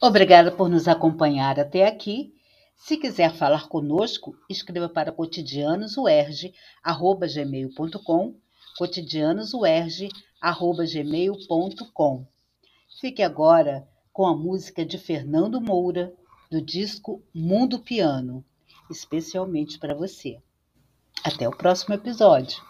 Obrigada por nos acompanhar até aqui. Se quiser falar conosco, escreva para cotidianosuerge@gmail.com, cotidianosuerge@gmail.com. Fique agora com a música de Fernando Moura do disco Mundo Piano, especialmente para você. Até o próximo episódio.